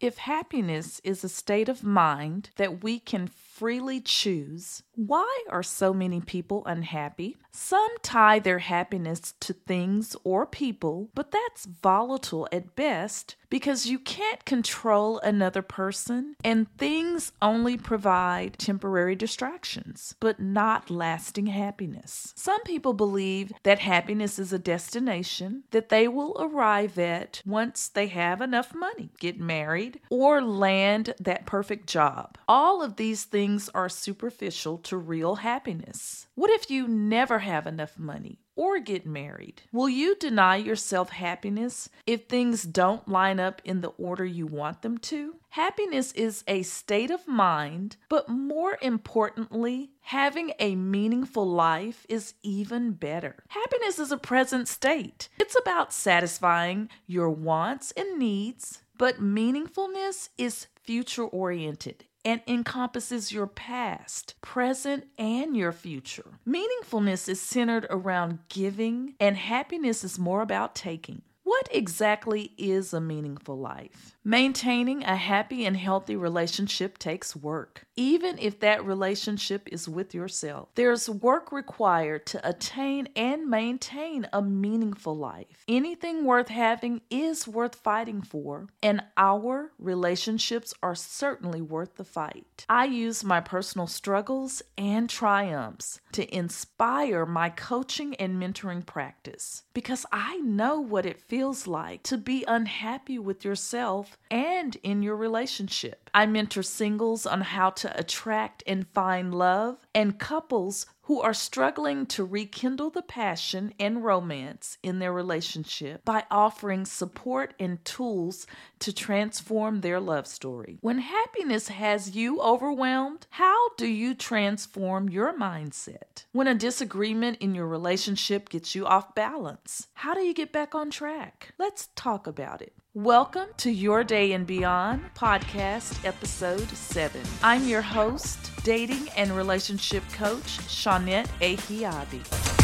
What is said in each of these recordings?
If happiness is a state of mind that we can freely choose, why are so many people unhappy? Some tie their happiness to things or people, but that's volatile at best because you can't control another person, and things only provide temporary distractions, but not lasting happiness. Some people believe that happiness is a destination that they will arrive at once they have enough money, get married, or land that perfect job. All of these things are superficial to real happiness. What if you never have enough money or get married? Will you deny yourself happiness if things don't line up in the order you want them to? Happiness is a state of mind, but more importantly, having a meaningful life is even better. Happiness is a present state, it's about satisfying your wants and needs, but meaningfulness is future oriented and encompasses your past, present, and your future. Meaningfulness is centered around giving, and happiness is more about taking. What exactly is a meaningful life? Maintaining a happy and healthy relationship takes work, even if that relationship is with yourself. There's work required to attain and maintain a meaningful life. Anything worth having is worth fighting for, and our relationships are certainly worth the fight. I use my personal struggles and triumphs to inspire my coaching and mentoring practice because I know what it feels like to be unhappy with yourself and in your relationship. I mentor singles on how to attract and find love, and couples who are struggling to rekindle the passion and romance in their relationship by offering support and tools to transform their love story. When happiness has you overwhelmed, how do you transform your mindset? When a disagreement in your relationship gets you off balance, how do you get back on track? Let's talk about it. Welcome to Your Day and Beyond podcast, episode 7. I'm your host, dating and relationship coach, Shawnette Ahiabi.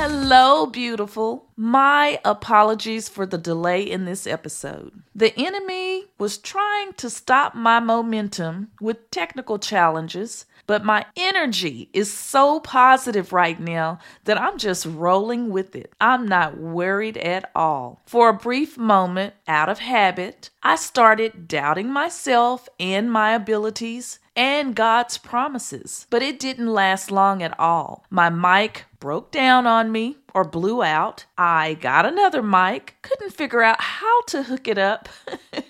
Hello, beautiful. My apologies for the delay in this episode. The enemy was trying to stop my momentum with technical challenges, but my energy is so positive right now that I'm just rolling with it. I'm not worried at all. For a brief moment, out of habit, I started doubting myself and my abilities and God's promises. But it didn't last long at all. My mic broke down on me or blew out. I got another mic, couldn't figure out how to hook it up.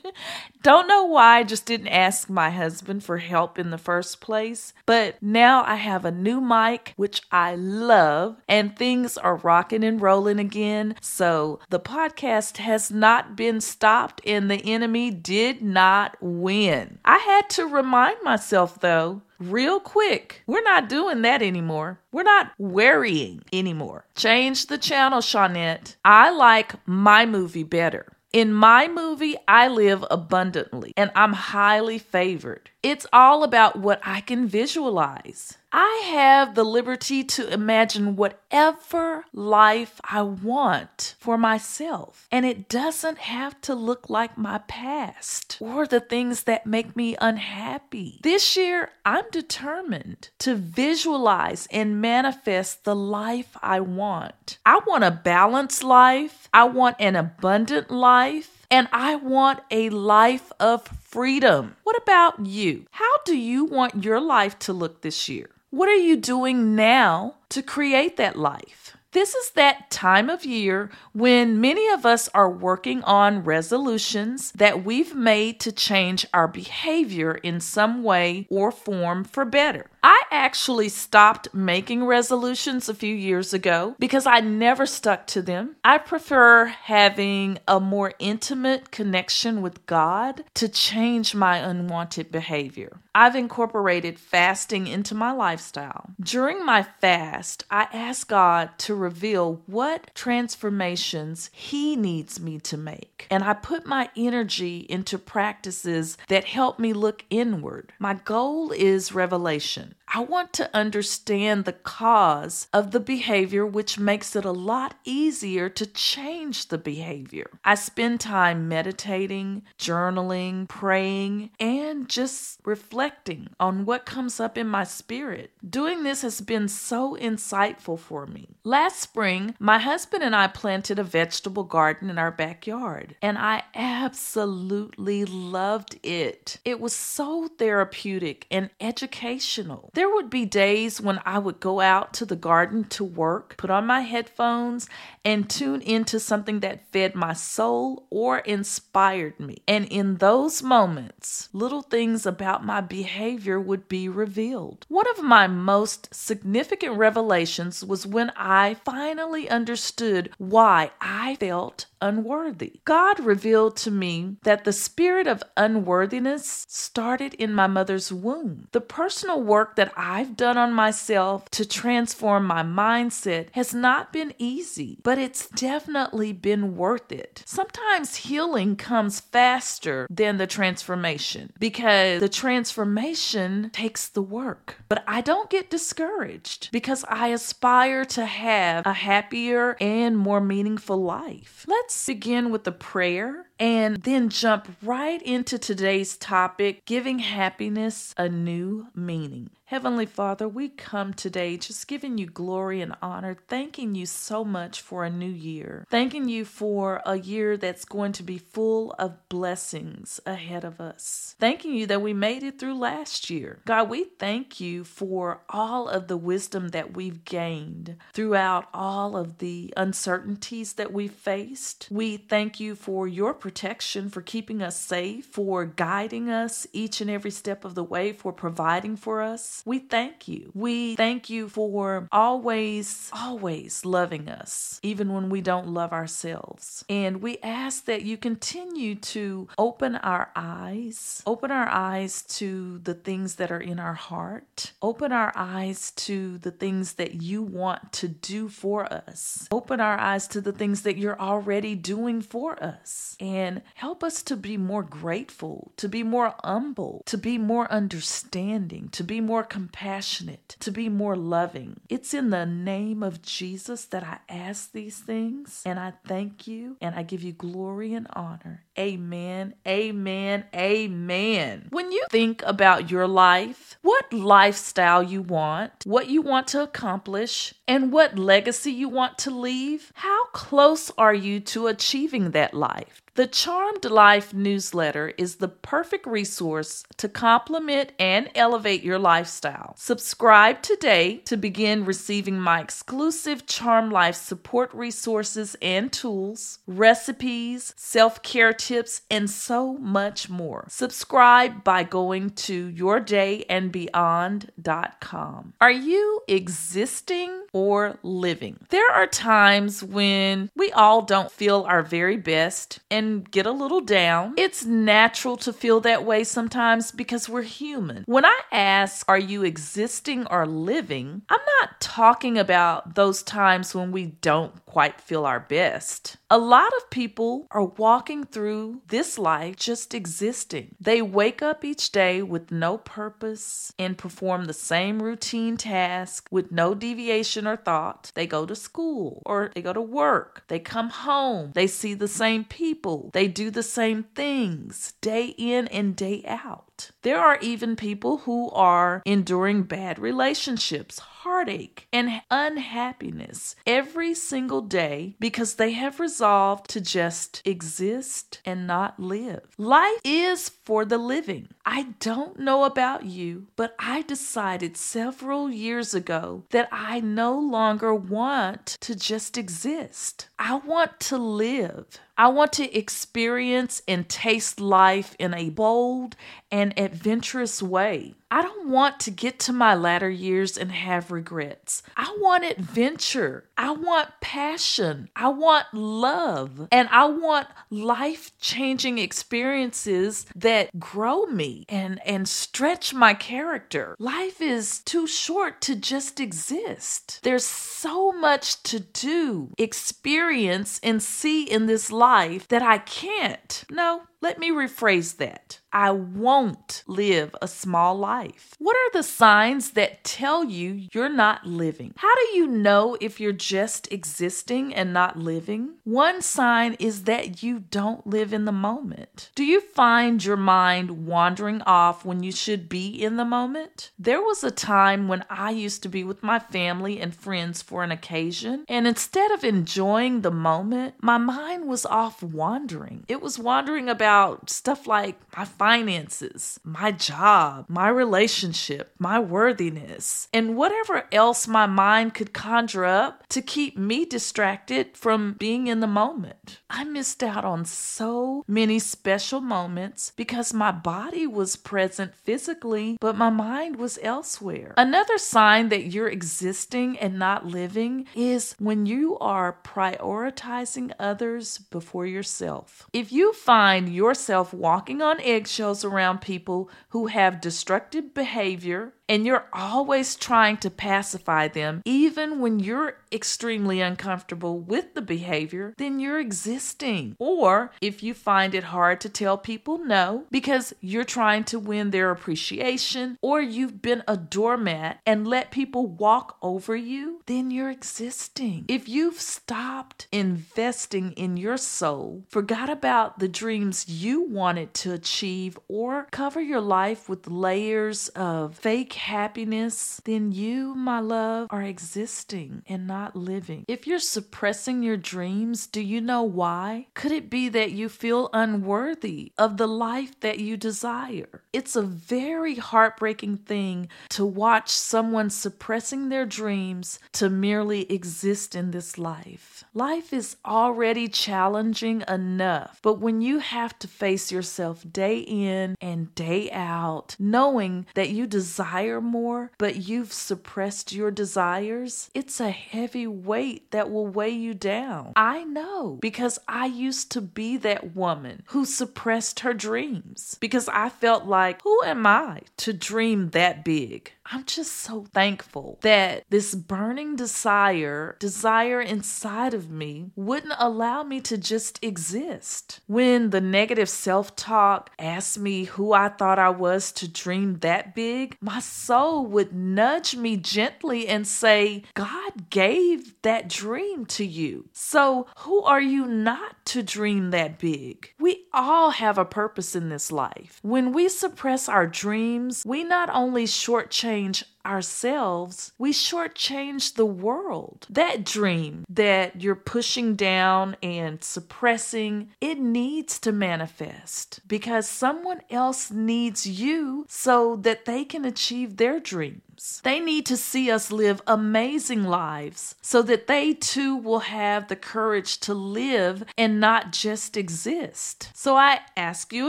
Don't know why I just didn't ask my husband for help in the first place, but now I have a new mic, which I love, and things are rocking and rolling again. So the podcast has not been stopped, and the enemy did not win. I had to remind myself, though, real quick. We're not doing that anymore. We're not worrying anymore. Change the channel, Shawnette. I like my movie better. In my movie, I live abundantly and I'm highly favored. It's all about what I can visualize. I have the liberty to imagine whatever life I want for myself. And it doesn't have to look like my past or the things that make me unhappy. This year, I'm determined to visualize and manifest the life I want. I want a balanced life, I want an abundant life and I want a life of freedom. What about you? How do you want your life to look this year? What are you doing now to create that life? This is that time of year when many of us are working on resolutions that we've made to change our behavior in some way or form for better. I actually stopped making resolutions a few years ago because I never stuck to them. I prefer having a more intimate connection with God to change my unwanted behavior. I've incorporated fasting into my lifestyle. During my fast, I ask God to reveal what transformations He needs me to make. And I put my energy into practices that help me look inward. My goal is revelation. I want to understand the cause of the behavior, which makes it a lot easier to change the behavior. I spend time meditating, journaling, praying, and just reflecting on what comes up in my spirit. Doing this has been so insightful for me. Last spring, my husband and I planted a vegetable garden in our backyard, and I absolutely loved it. It was so therapeutic and educational. There would be days when I would go out to the garden to work, put on my headphones, and tune into something that fed my soul or inspired me. And in those moments, little things about my behavior would be revealed. One of my most significant revelations was when I finally understood why I felt unworthy. God revealed to me that the spirit of unworthiness started in my mother's womb. The personal work that I've done on myself to transform my mindset has not been easy, but it's definitely been worth it. Sometimes healing comes faster than the transformation because the transformation takes the work. But I don't get discouraged because I aspire to have a happier and more meaningful life. Let's begin with a prayer and then jump right into today's topic giving happiness a new meaning. Heavenly Father, we come today just giving you glory and honor, thanking you so much for a new year, thanking you for a year that's going to be full of blessings ahead of us, thanking you that we made it through last year. God, we thank you for all of the wisdom that we've gained throughout all of the uncertainties that we've faced. We thank you for your protection, for keeping us safe, for guiding us each and every step of the way, for providing for us. We thank you. We thank you for always, always loving us, even when we don't love ourselves. And we ask that you continue to open our eyes, open our eyes to the things that are in our heart, open our eyes to the things that you want to do for us, open our eyes to the things that you're already doing for us, and help us to be more grateful, to be more humble, to be more understanding, to be more compassionate, to be more loving. It's in the name of Jesus that I ask these things, and I thank you and I give you glory and honor. Amen, amen, amen. When you think about your life, what lifestyle you want, what you want to accomplish, and what legacy you want to leave, how close are you to achieving that life? The Charmed Life newsletter is the perfect resource to complement and elevate your lifestyle. Subscribe today to begin receiving my exclusive Charmed Life support resources and tools, recipes, self care tips, and so much more. Subscribe by going to yourdayandbeyond.com. Are you existing or living? There are times when we all don't feel our very best and get a little down. It's natural to feel that way sometimes because we're human. When I ask, Are you existing or living? I'm not talking about those times when we don't quite feel our best. A lot of people are walking through this life just existing. They wake up each day with no purpose and perform the same routine task with no deviation or thought. They go to school or they go to work. They come home. They see the same people they do the same things day in and day out. There are even people who are enduring bad relationships, heartache, and unhappiness every single day because they have resolved to just exist and not live. Life is for the living. I don't know about you, but I decided several years ago that I no longer want to just exist. I want to live. I want to experience and taste life in a bold and adventurous way. I don't want to get to my latter years and have regrets. I want adventure. I want passion. I want love. And I want life changing experiences that grow me and, and stretch my character. Life is too short to just exist. There's so much to do, experience, and see in this life that I can't. No, let me rephrase that. I won't live a small life. What are the signs that tell you you're not living? How do you know if you're just existing and not living? One sign is that you don't live in the moment. Do you find your mind wandering off when you should be in the moment? There was a time when I used to be with my family and friends for an occasion, and instead of enjoying the moment, my mind was off wandering. It was wandering about about stuff like my finances, my job, my relationship, my worthiness, and whatever else my mind could conjure up to keep me distracted from being in the moment. I missed out on so many special moments because my body was present physically, but my mind was elsewhere. Another sign that you're existing and not living is when you are prioritizing others before yourself. If you find yourself walking on eggshells around people who have destructive behavior, and you're always trying to pacify them, even when you're extremely uncomfortable with the behavior, then you're existing. Or if you find it hard to tell people no because you're trying to win their appreciation, or you've been a doormat and let people walk over you, then you're existing. If you've stopped investing in your soul, forgot about the dreams you wanted to achieve, or cover your life with layers of fake happiness, then you, my love, are existing and not living. If you're suppressing your dreams, do you know why? Could it be that you feel unworthy of the life that you desire? It's a very heartbreaking thing to watch someone suppressing their dreams to merely exist in this life. Life is already challenging enough, but when you have to face yourself day in and day out, knowing that you desire desire more, but you've suppressed your desires, it's a heavy weight that will weigh you down. I know because I used to be that woman who suppressed her dreams because I felt like, who am I to dream that big? I'm just so thankful that this burning desire, desire inside of me, wouldn't allow me to just exist. When the negative self talk asked me who I thought I was to dream that big, my soul would nudge me gently and say, God gave that dream to you. So who are you not to dream that big? We all have a purpose in this life. When we suppress our dreams, we not only shortchange change ourselves, we shortchange the world. That dream that you're pushing down and suppressing, it needs to manifest because someone else needs you so that they can achieve their dreams. They need to see us live amazing lives so that they too will have the courage to live and not just exist. So I ask you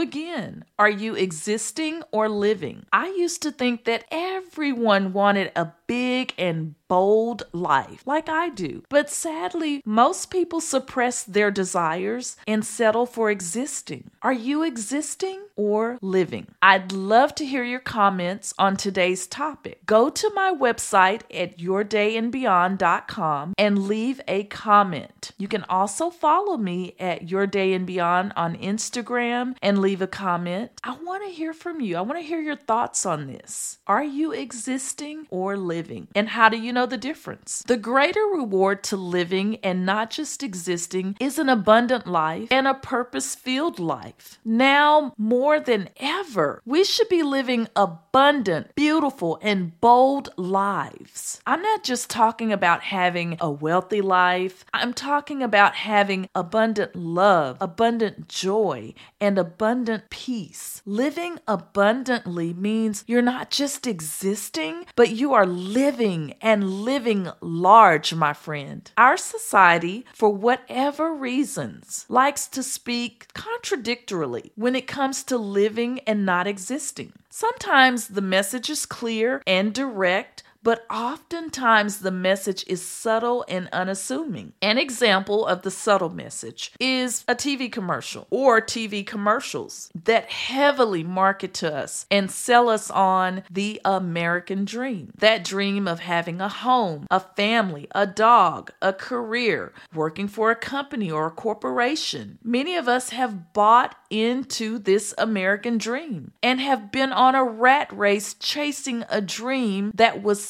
again are you existing or living? I used to think that everyone wanted a big and bold life, like I do. But sadly, most people suppress their desires and settle for existing. Are you existing or living? I'd love to hear your comments on today's topic. Go to my website at yourdayandbeyond.com and leave a comment. You can also follow me at Your Day and Beyond on Instagram and leave a comment. I want to hear from you. I want to hear your thoughts on this. Are you existing or living? living. And how do you know the difference? The greater reward to living and not just existing is an abundant life and a purpose filled life. Now, more than ever, we should be living abundant, beautiful, and bold lives. I'm not just talking about having a wealthy life, I'm talking about having abundant love, abundant joy, and abundant peace. Living abundantly means you're not just existing, but you are living and living large, my friend. Our society, for whatever reasons, likes to speak contradictorily when it comes to living and not existing. Sometimes the message is clear and direct but oftentimes the message is subtle and unassuming. An example of the subtle message is a TV commercial or TV commercials that heavily market to us and sell us on the American dream. That dream of having a home, a family, a dog, a career, working for a company or a corporation. Many of us have bought into this American dream and have been on a rat race chasing a dream that was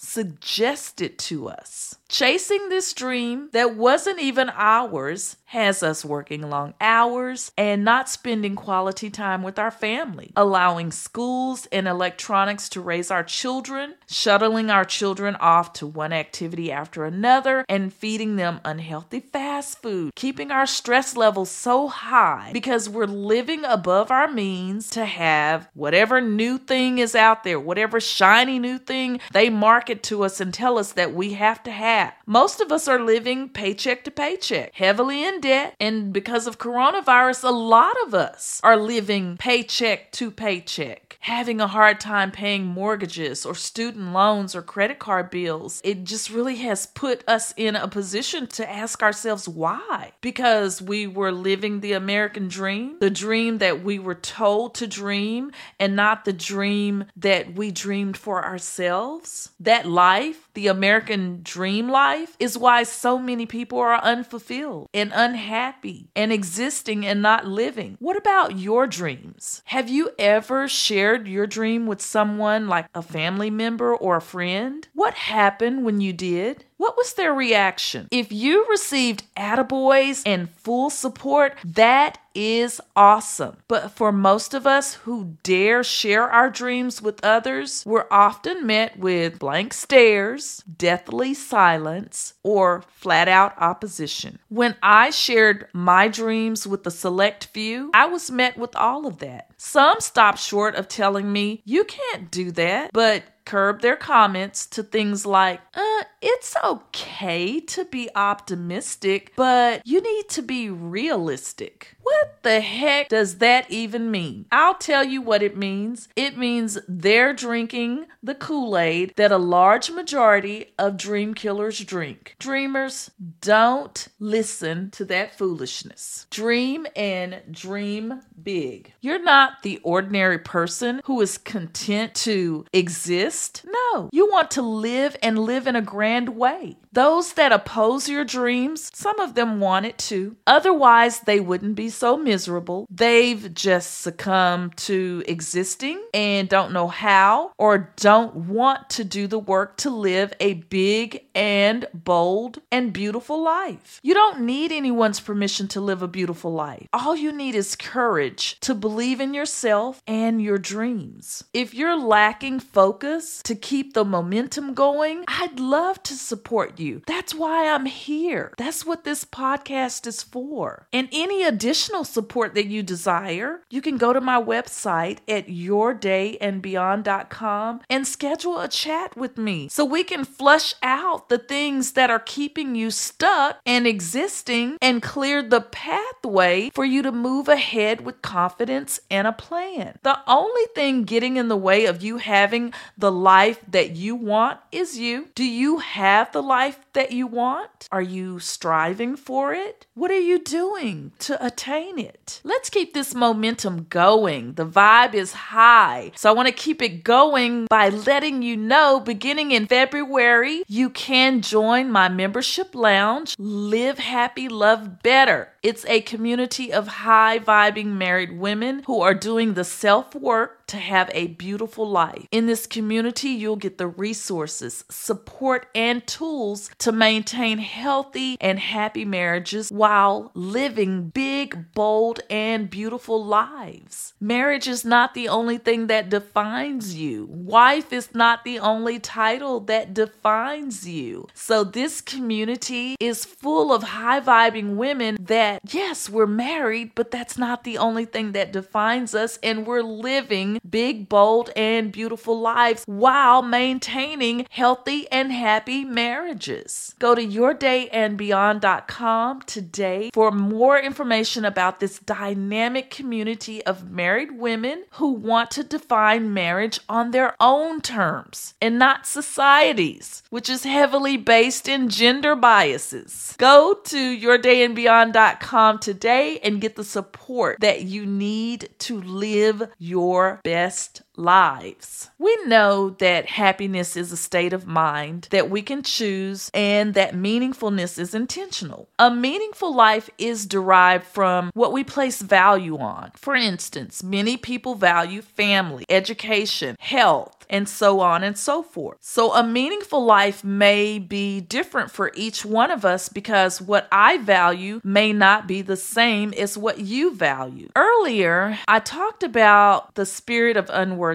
suggested to us. Chasing this dream that wasn't even ours has us working long hours and not spending quality time with our family, allowing schools and electronics to raise our children, shuttling our children off to one activity after another, and feeding them unhealthy fast food, keeping our stress levels so high because we're living above our means to have whatever new thing is out there, whatever shiny new thing they market to us and tell us that we have to have most of us are living paycheck to paycheck, heavily in debt. And because of coronavirus, a lot of us are living paycheck to paycheck, having a hard time paying mortgages or student loans or credit card bills. It just really has put us in a position to ask ourselves why. Because we were living the American dream, the dream that we were told to dream, and not the dream that we dreamed for ourselves. That life, the American dream life is why so many people are unfulfilled and unhappy and existing and not living. What about your dreams? Have you ever shared your dream with someone like a family member or a friend? What happened when you did? What was their reaction? If you received attaboys and full support, that is awesome. But for most of us who dare share our dreams with others, we're often met with blank stares, deathly silence, or flat out opposition. When I shared my dreams with a select few, I was met with all of that. Some stopped short of telling me, You can't do that, but curb their comments to things like, uh, it's okay to be optimistic, but you need to be realistic. What the heck does that even mean? I'll tell you what it means. It means they're drinking the Kool Aid that a large majority of dream killers drink. Dreamers, don't listen to that foolishness. Dream and dream big. You're not the ordinary person who is content to exist. No, you want to live and live in a grand way. Those that oppose your dreams, some of them want it too. Otherwise, they wouldn't be so miserable. They've just succumbed to existing and don't know how or don't want to do the work to live a big and bold and beautiful life. You don't need anyone's permission to live a beautiful life. All you need is courage to believe in yourself and your dreams. If you're lacking focus to keep the momentum going, I'd love to support you. That's why I'm here. That's what this podcast is for. And any additional support that you desire, you can go to my website at yourdayandbeyond.com and schedule a chat with me so we can flush out the things that are keeping you stuck and existing and clear the pathway for you to move ahead with confidence and a plan. The only thing getting in the way of you having the life that you want is you. Do you have the life that you want? Are you striving for it? What are you doing to attain it? Let's keep this momentum going. The vibe is high. So I want to keep it going by letting you know beginning in February, you can join my membership lounge, Live Happy, Love Better. It's a community of high vibing married women who are doing the self work to have a beautiful life. In this community, you'll get the resources, support, and tools to maintain healthy and happy marriages while living big, bold, and beautiful lives. Marriage is not the only thing that defines you, wife is not the only title that defines you. So, this community is full of high vibing women that, yes, we're married, but that's not the only thing that defines us, and we're living big, bold, and beautiful lives while maintaining healthy and happy marriages. Go to yourdayandbeyond.com today for more information about this dynamic community of married women who want to define marriage on their own terms and not society's, which is heavily based in gender biases. Go to yourdayandbeyond.com today and get the support that you need to live your best best lives. We know that happiness is a state of mind that we can choose and that meaningfulness is intentional. A meaningful life is derived from what we place value on. For instance, many people value family, education, health, and so on and so forth. So, a meaningful life may be different for each one of us because what I value may not be the same as what you value. Earlier, I talked about the spirit of unworthiness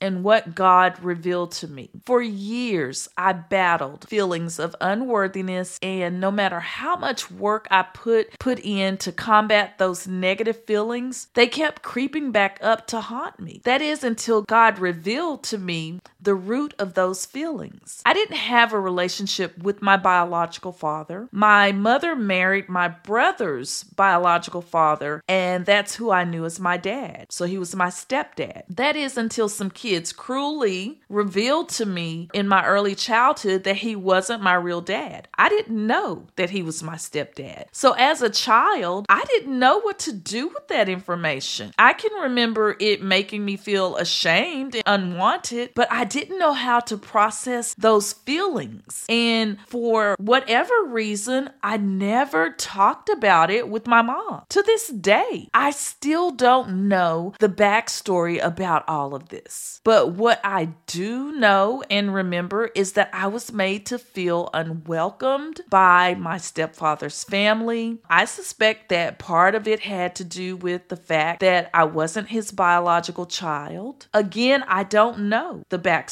and what God revealed to me. For years, I battled feelings of unworthiness, and no matter how much work I put put in to combat those negative feelings, they kept creeping back up to haunt me. That is until God revealed to me the root of those feelings. I didn't have a relationship with my biological father. My mother married my brother's biological father, and that's who I knew as my dad. So he was my stepdad. That is until some kids cruelly revealed to me in my early childhood that he wasn't my real dad. I didn't know that he was my stepdad. So as a child, I didn't know what to do with that information. I can remember it making me feel ashamed and unwanted, but I didn't know how to process those feelings. And for whatever reason, I never talked about it with my mom. To this day, I still don't know the backstory about all of this. But what I do know and remember is that I was made to feel unwelcomed by my stepfather's family. I suspect that part of it had to do with the fact that I wasn't his biological child. Again, I don't know the backstory,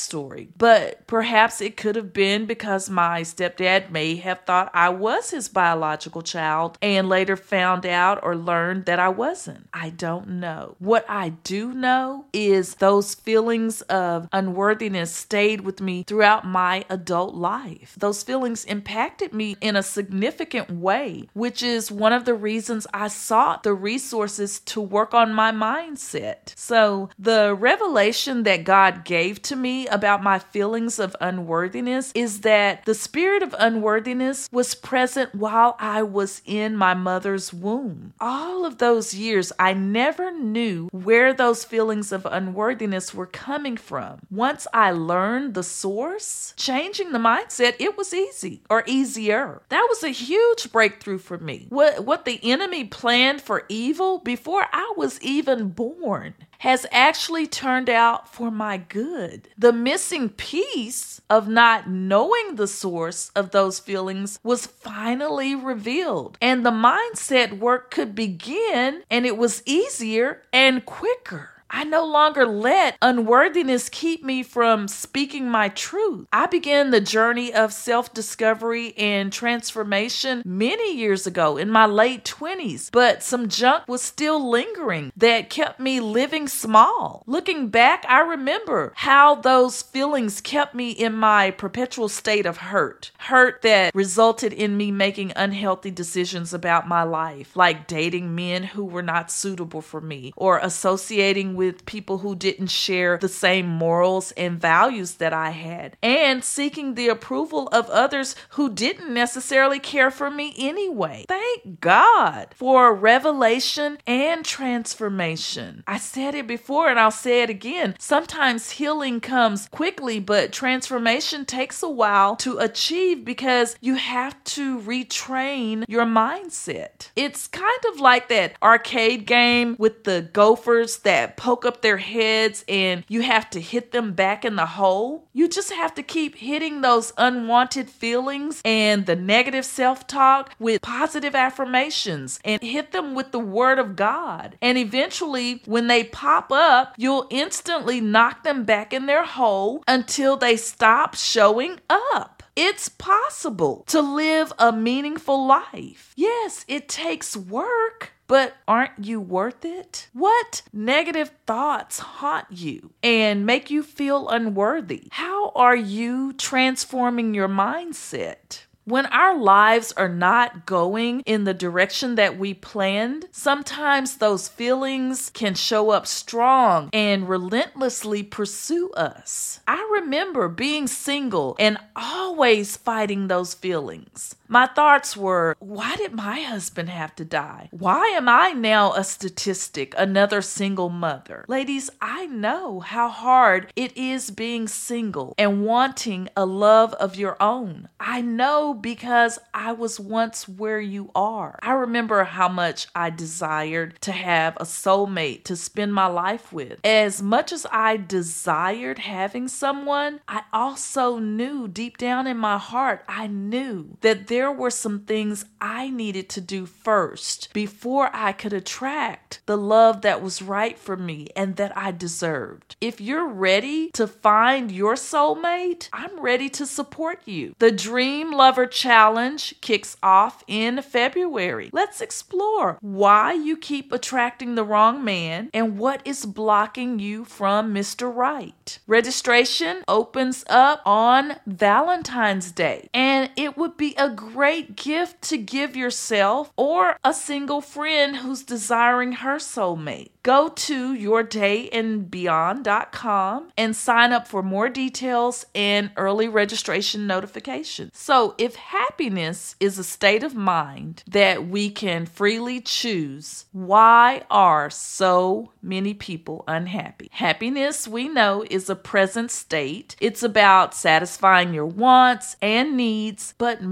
but perhaps it could have been because my stepdad may have thought I was his biological child and later found out or learned that I wasn't. I don't know. What I do know is those feelings of unworthiness stayed with me throughout my adult life. Those feelings impacted me in a significant way, which is one of the reasons I sought the resources to work on my mindset. So, the revelation that God gave to me about my feelings of unworthiness is that the spirit of unworthiness was present while I was in my mother's womb. All of those years, I never knew where those feelings of unworthiness were coming from. Once I learned the source, changing the mindset, it was easy or easier. That was a huge breakthrough for me. What, what the enemy planned for evil before I was even born has actually turned out for my good. The missing piece of not knowing the source of those feelings was finally revealed, and the mindset work could begin, and it was easier and quicker. I no longer let unworthiness keep me from speaking my truth. I began the journey of self discovery and transformation many years ago in my late 20s, but some junk was still lingering that kept me living small. Looking back, I remember how those feelings kept me in my perpetual state of hurt. Hurt that resulted in me making unhealthy decisions about my life, like dating men who were not suitable for me or associating with with people who didn't share the same morals and values that I had, and seeking the approval of others who didn't necessarily care for me anyway. Thank God for revelation and transformation. I said it before and I'll say it again. Sometimes healing comes quickly, but transformation takes a while to achieve because you have to retrain your mindset. It's kind of like that arcade game with the gophers that poke up their heads and you have to hit them back in the hole. You just have to keep hitting those unwanted feelings and the negative self talk with positive affirmations and hit them with the word of God. And eventually, when they pop up, you'll instantly knock them back in their hole until they stop showing up. It's possible to live a meaningful life. Yes, it takes work But aren't you worth it? What negative thoughts haunt you and make you feel unworthy? How are you transforming your mindset? When our lives are not going in the direction that we planned, sometimes those feelings can show up strong and relentlessly pursue us. I remember being single and always fighting those feelings. My thoughts were, why did my husband have to die? Why am I now a statistic, another single mother? Ladies, I know how hard it is being single and wanting a love of your own. I know because I was once where you are. I remember how much I desired to have a soulmate to spend my life with. As much as I desired having someone, I also knew deep down in my heart, I knew that there were some things I needed to do first before I could attract the love that was right for me and that I deserved. If you're ready to find your soulmate, I'm ready to support you. The Dream Lover Challenge kicks off in February. Let's explore why you keep attracting the wrong man and what is blocking you from Mr. Right. Registration opens up on Valentine's Day, and it would be a great gift to give yourself or a single friend who's desiring her soulmate. Go to yourdayandbeyond.com and sign up for more details and early registration notifications. So, if happiness is a state of mind that we can freely choose, why are so many people unhappy? Happiness, we know, is a present state. It's about satisfying your wants and needs, but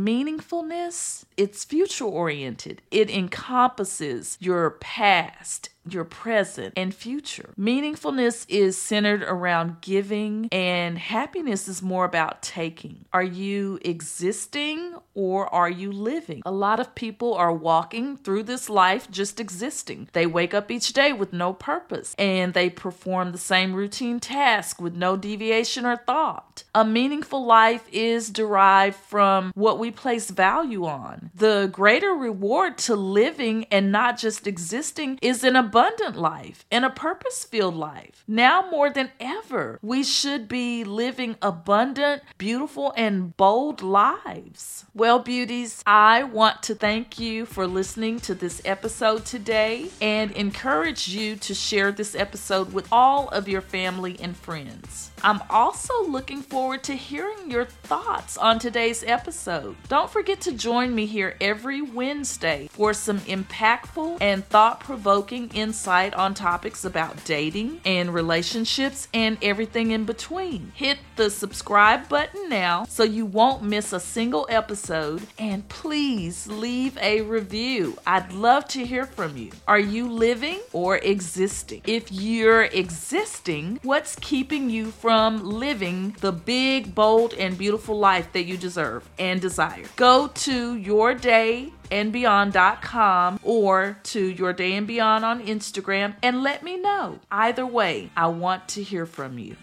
meaningfulness, it's future oriented. It encompasses your past your present and future. Meaningfulness is centered around giving, and happiness is more about taking. Are you existing or are you living? A lot of people are walking through this life just existing. They wake up each day with no purpose and they perform the same routine task with no deviation or thought. A meaningful life is derived from what we place value on. The greater reward to living and not just existing is an abundant life and a purpose filled life. Now more than ever, we should be living abundant, beautiful, and bold lives. Well, beauties, I want to thank you for listening to this episode today and encourage you to share this episode with all of your family and friends. I'm also looking forward to hearing your thoughts on today's episode. Don't forget to join me here every Wednesday for some impactful and thought provoking insight on topics about dating and relationships and everything in between. Hit the subscribe button now so you won't miss a single episode and please leave a review. I'd love to hear from you. Are you living or existing? If you're existing, what's keeping you from living the big, bold, and beautiful life that you deserve and desire. Go to yourdayandbeyond.com or to Your Day and Beyond on Instagram and let me know. Either way, I want to hear from you.